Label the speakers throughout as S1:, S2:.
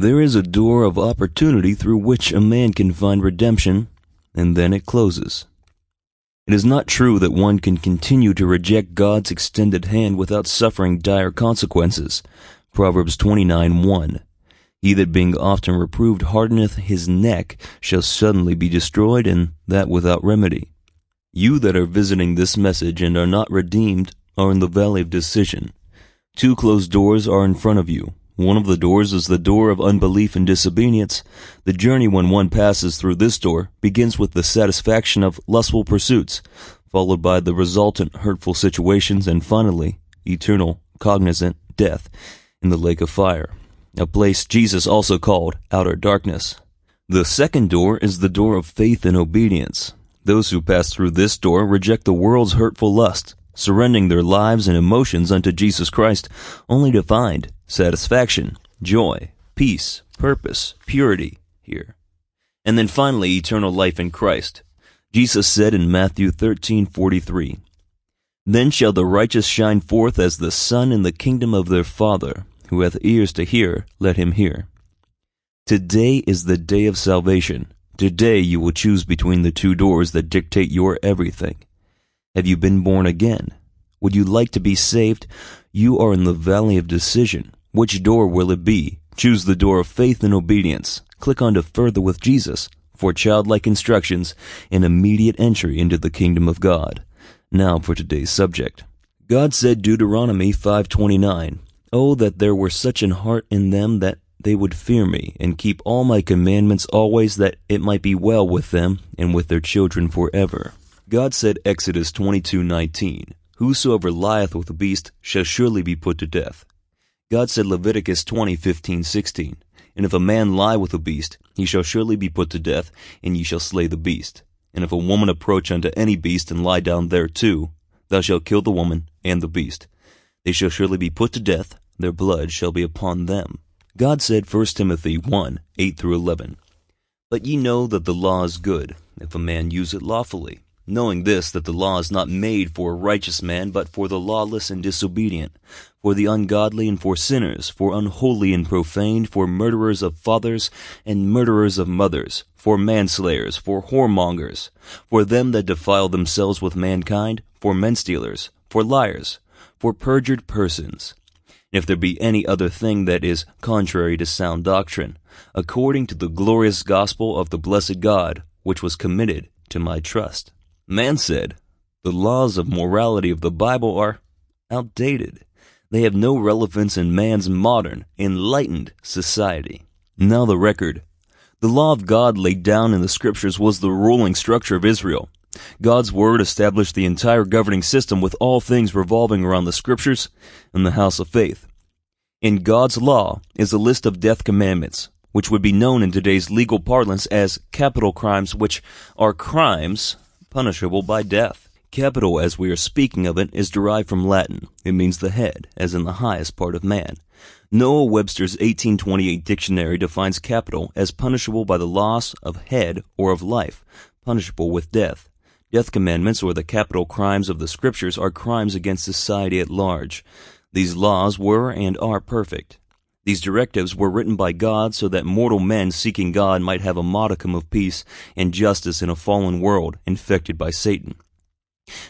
S1: There is a door of opportunity through which a man can find redemption, and then it closes. It is not true that one can continue to reject God's extended hand without suffering dire consequences. Proverbs 29 1. He that being often reproved hardeneth his neck shall suddenly be destroyed, and that without remedy. You that are visiting this message and are not redeemed are in the valley of decision. Two closed doors are in front of you. One of the doors is the door of unbelief and disobedience. The journey when one passes through this door begins with the satisfaction of lustful pursuits, followed by the resultant hurtful situations, and finally, eternal, cognizant death in the lake of fire, a place Jesus also called outer darkness. The second door is the door of faith and obedience. Those who pass through this door reject the world's hurtful lust, surrendering their lives and emotions unto Jesus Christ, only to find satisfaction, joy, peace, purpose, purity here. And then finally, eternal life in Christ. Jesus said in Matthew 13:43, Then shall the righteous shine forth as the sun in the kingdom of their Father. Who hath ears to hear, let him hear. Today is the day of salvation. Today you will choose between the two doors that dictate your everything. Have you been born again? Would you like to be saved? You are in the valley of decision. Which door will it be? Choose the door of faith and obedience. Click on to Further with Jesus for childlike instructions and immediate entry into the kingdom of God. Now for today's subject. God said Deuteronomy 5:29, "Oh that there were such an heart in them that they would fear me and keep all my commandments always that it might be well with them and with their children forever." God said Exodus 22:19, "Whosoever lieth with a beast shall surely be put to death." God said Leviticus 20:15-16, "And if a man lie with a beast, he shall surely be put to death, and ye shall slay the beast. And if a woman approach unto any beast and lie down thereto, thou shalt kill the woman and the beast. They shall surely be put to death, their blood shall be upon them." God said 1 Timothy 1:8-11, "But ye know that the law is good, if a man use it lawfully." Knowing this, that the law is not made for a righteous man, but for the lawless and disobedient, for the ungodly and for sinners, for unholy and profane, for murderers of fathers and murderers of mothers, for manslayers, for whoremongers, for them that defile themselves with mankind, for menstealers, for liars, for perjured persons. If there be any other thing that is contrary to sound doctrine, according to the glorious gospel of the blessed God, which was committed to my trust. Man said, the laws of morality of the Bible are outdated. They have no relevance in man's modern, enlightened society. Now the record. The law of God laid down in the scriptures was the ruling structure of Israel. God's word established the entire governing system with all things revolving around the scriptures and the house of faith. In God's law is a list of death commandments, which would be known in today's legal parlance as capital crimes, which are crimes punishable by death. Capital, as we are speaking of it, is derived from Latin. It means the head, as in the highest part of man. Noah Webster's 1828 dictionary defines capital as punishable by the loss of head or of life, punishable with death. Death commandments or the capital crimes of the scriptures are crimes against society at large. These laws were and are perfect. These directives were written by God so that mortal men seeking God might have a modicum of peace and justice in a fallen world infected by Satan.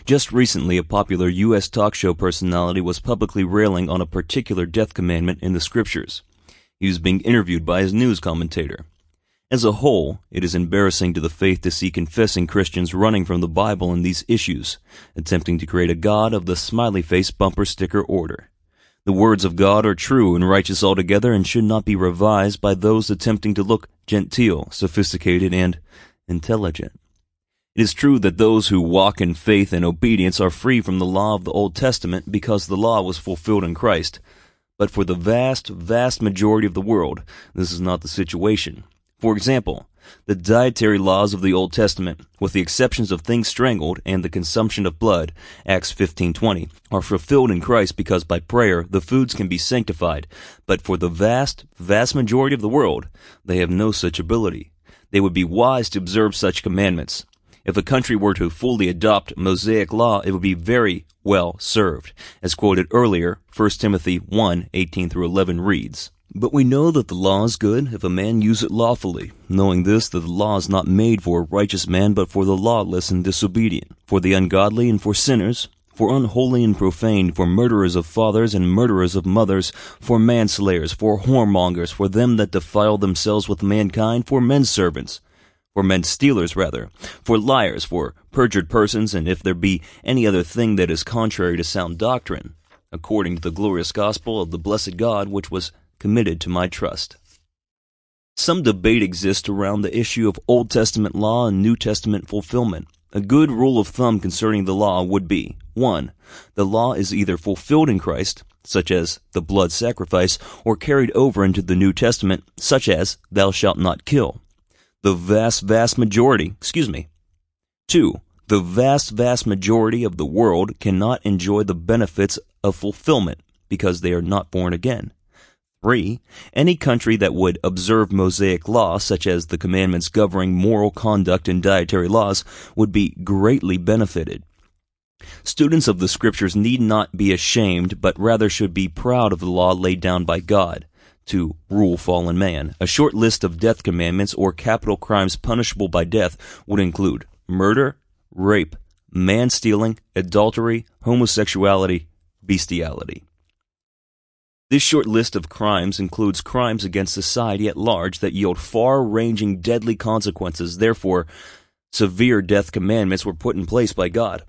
S1: Just recently, a popular U.S. talk show personality was publicly railing on a particular death commandment in the scriptures. He was being interviewed by his news commentator. As a whole, it is embarrassing to the faith to see confessing Christians running from the Bible in these issues, attempting to create a God of the smiley face bumper sticker order. The words of God are true and righteous altogether and should not be revised by those attempting to look genteel, sophisticated, and intelligent. It is true that those who walk in faith and obedience are free from the law of the Old Testament because the law was fulfilled in Christ. But for the vast, vast majority of the world, this is not the situation. For example, the dietary laws of the Old Testament, with the exceptions of things strangled and the consumption of blood, Acts 15:20, are fulfilled in Christ because by prayer the foods can be sanctified, but for the vast, vast majority of the world, they have no such ability. They would be wise to observe such commandments. If a country were to fully adopt Mosaic law, it would be very well served. As quoted earlier, 1 Timothy 1:18 through 11 reads, But we know that the law is good if a man use it lawfully, knowing this that the law is not made for a righteous man, but for the lawless and disobedient, for the ungodly and for sinners, for unholy and profane, for murderers of fathers and murderers of mothers, for manslayers, for whoremongers, for them that defile themselves with mankind, for men servants, for men stealers rather, for liars, for perjured persons, and if there be any other thing that is contrary to sound doctrine, according to the glorious gospel of the blessed God which was committed to my trust. Some debate exists around the issue of Old Testament law and New Testament fulfillment. A good rule of thumb concerning the law would be 1. The law is either fulfilled in Christ, such as the blood sacrifice, or carried over into the New Testament, such as thou shalt not kill. The vast, vast majority, excuse me. 2. The vast, vast majority of the world cannot enjoy the benefits of fulfillment because they are not born again. 3. Any country that would observe Mosaic law, such as the commandments governing moral conduct and dietary laws, would be greatly benefited. Students of the Scriptures need not be ashamed, but rather should be proud of the law laid down by God to rule fallen man. A short list of death commandments or capital crimes punishable by death would include murder, rape, man stealing, adultery, homosexuality, bestiality. This short list of crimes includes crimes against society at large that yield far ranging deadly consequences. Therefore, severe death commandments were put in place by God.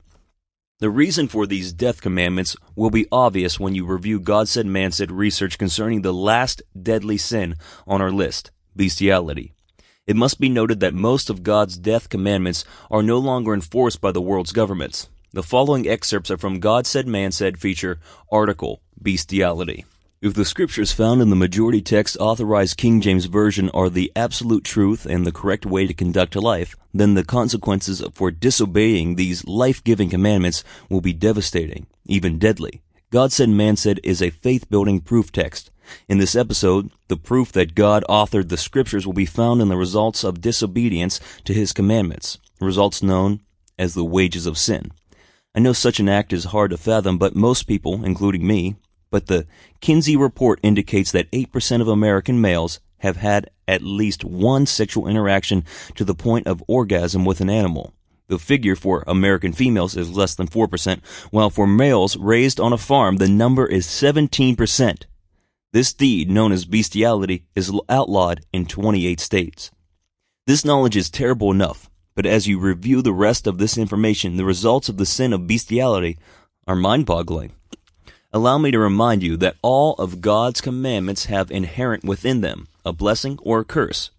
S1: The reason for these death commandments will be obvious when you review God said man said research concerning the last deadly sin on our list bestiality. It must be noted that most of God's death commandments are no longer enforced by the world's governments. The following excerpts are from God Said Man Said feature article Bestiality. If the scriptures found in the majority text authorized King James Version are the absolute truth and the correct way to conduct life, then the consequences for disobeying these life-giving commandments will be devastating, even deadly. God Said Man Said is a faith-building proof text. In this episode, the proof that God authored the scriptures will be found in the results of disobedience to his commandments, results known as the wages of sin. I know such an act is hard to fathom, but most people, including me, but the Kinsey report indicates that 8% of American males have had at least one sexual interaction to the point of orgasm with an animal. The figure for American females is less than 4%, while for males raised on a farm, the number is 17%. This deed, known as bestiality, is outlawed in 28 states. This knowledge is terrible enough, but as you review the rest of this information, the results of the sin of bestiality are mind boggling. Allow me to remind you that all of God's commandments have inherent within them a blessing or a curse.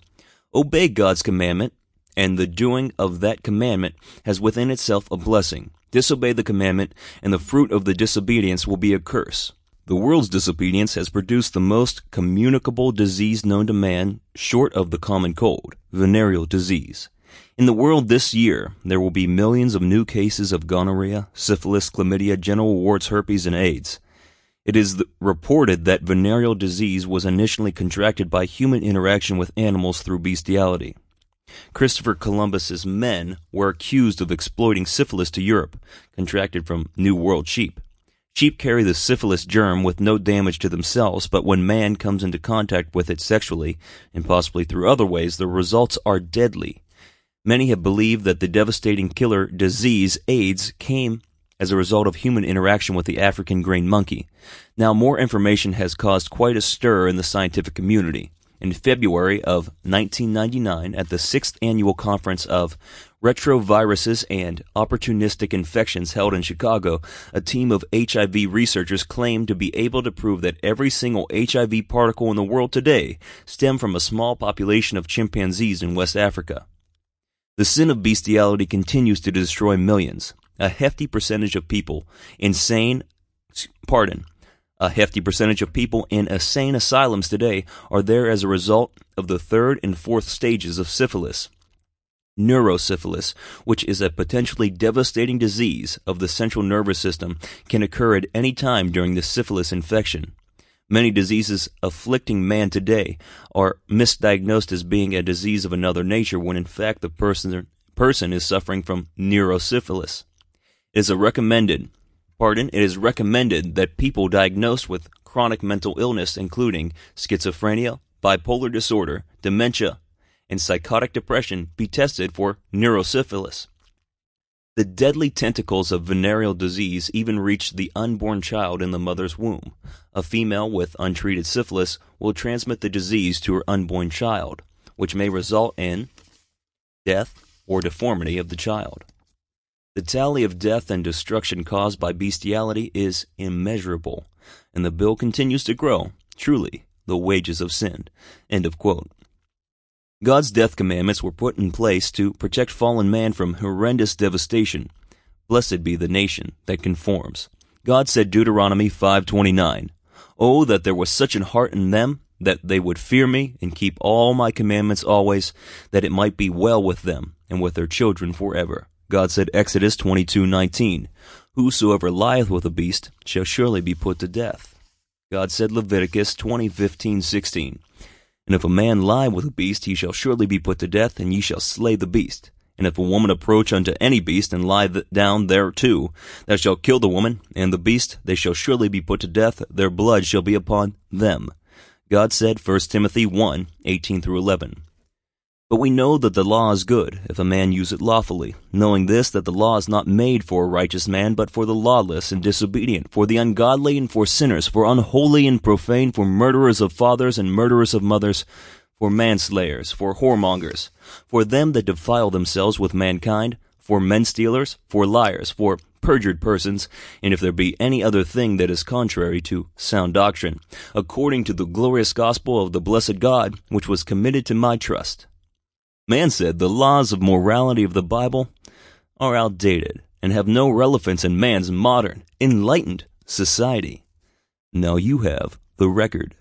S1: Obey God's commandment, and the doing of that commandment has within itself a blessing. Disobey the commandment, and the fruit of the disobedience will be a curse. The world's disobedience has produced the most communicable disease known to man, short of the common cold, venereal disease. In the world this year, there will be millions of new cases of gonorrhea, syphilis, chlamydia, genital warts, herpes, and AIDS. It is reported that venereal disease was initially contracted by human interaction with animals through bestiality. Christopher Columbus's men were accused of exploiting syphilis to Europe, contracted from New World sheep. Sheep carry the syphilis germ with no damage to themselves, but when man comes into contact with it sexually, and possibly through other ways, the results are deadly. Many have believed that the devastating killer disease, AIDS, came as a result of human interaction with the African green monkey. Now, more information has caused quite a stir in the scientific community. In February of 1999, at the sixth annual conference of Retroviruses and Opportunistic Infections held in Chicago, a team of HIV researchers claimed to be able to prove that every single HIV particle in the world today stemmed from a small population of chimpanzees in West Africa. The sin of bestiality continues to destroy millions. A hefty percentage of people insane, pardon, a hefty percentage of people in insane asylums today are there as a result of the third and fourth stages of syphilis. Neurosyphilis, which is a potentially devastating disease of the central nervous system, can occur at any time during the syphilis infection. Many diseases afflicting man today are misdiagnosed as being a disease of another nature when in fact the person, person is suffering from neurosyphilis. It is recommended, pardon, it is recommended that people diagnosed with chronic mental illness, including schizophrenia, bipolar disorder, dementia, and psychotic depression, be tested for neurosyphilis. The deadly tentacles of venereal disease even reach the unborn child in the mother's womb. A female with untreated syphilis will transmit the disease to her unborn child, which may result in death or deformity of the child. The tally of death and destruction caused by bestiality is immeasurable, and the bill continues to grow. Truly, the wages of sin. End of quote. God's death commandments were put in place to protect fallen man from horrendous devastation. Blessed be the nation that conforms. God said Deuteronomy 5:29, "Oh that there was such an heart in them that they would fear me and keep all my commandments always, that it might be well with them and with their children forever." God said Exodus 22:19, "Whosoever lieth with a beast shall surely be put to death." God said Leviticus 20:15-16, and if a man lie with a beast, he shall surely be put to death, and ye shall slay the beast. And if a woman approach unto any beast, and lie down thereto, thou shalt kill the woman, and the beast, they shall surely be put to death, their blood shall be upon them. God said, 1 Timothy 1, 18 through 11. But we know that the law is good, if a man use it lawfully, knowing this, that the law is not made for a righteous man, but for the lawless and disobedient, for the ungodly and for sinners, for unholy and profane, for murderers of fathers and murderers of mothers, for manslayers, for whoremongers, for them that defile themselves with mankind, for men stealers, for liars, for perjured persons, and if there be any other thing that is contrary to sound doctrine, according to the glorious gospel of the blessed God, which was committed to my trust. Man said the laws of morality of the Bible are outdated and have no relevance in man's modern, enlightened society. Now you have the record.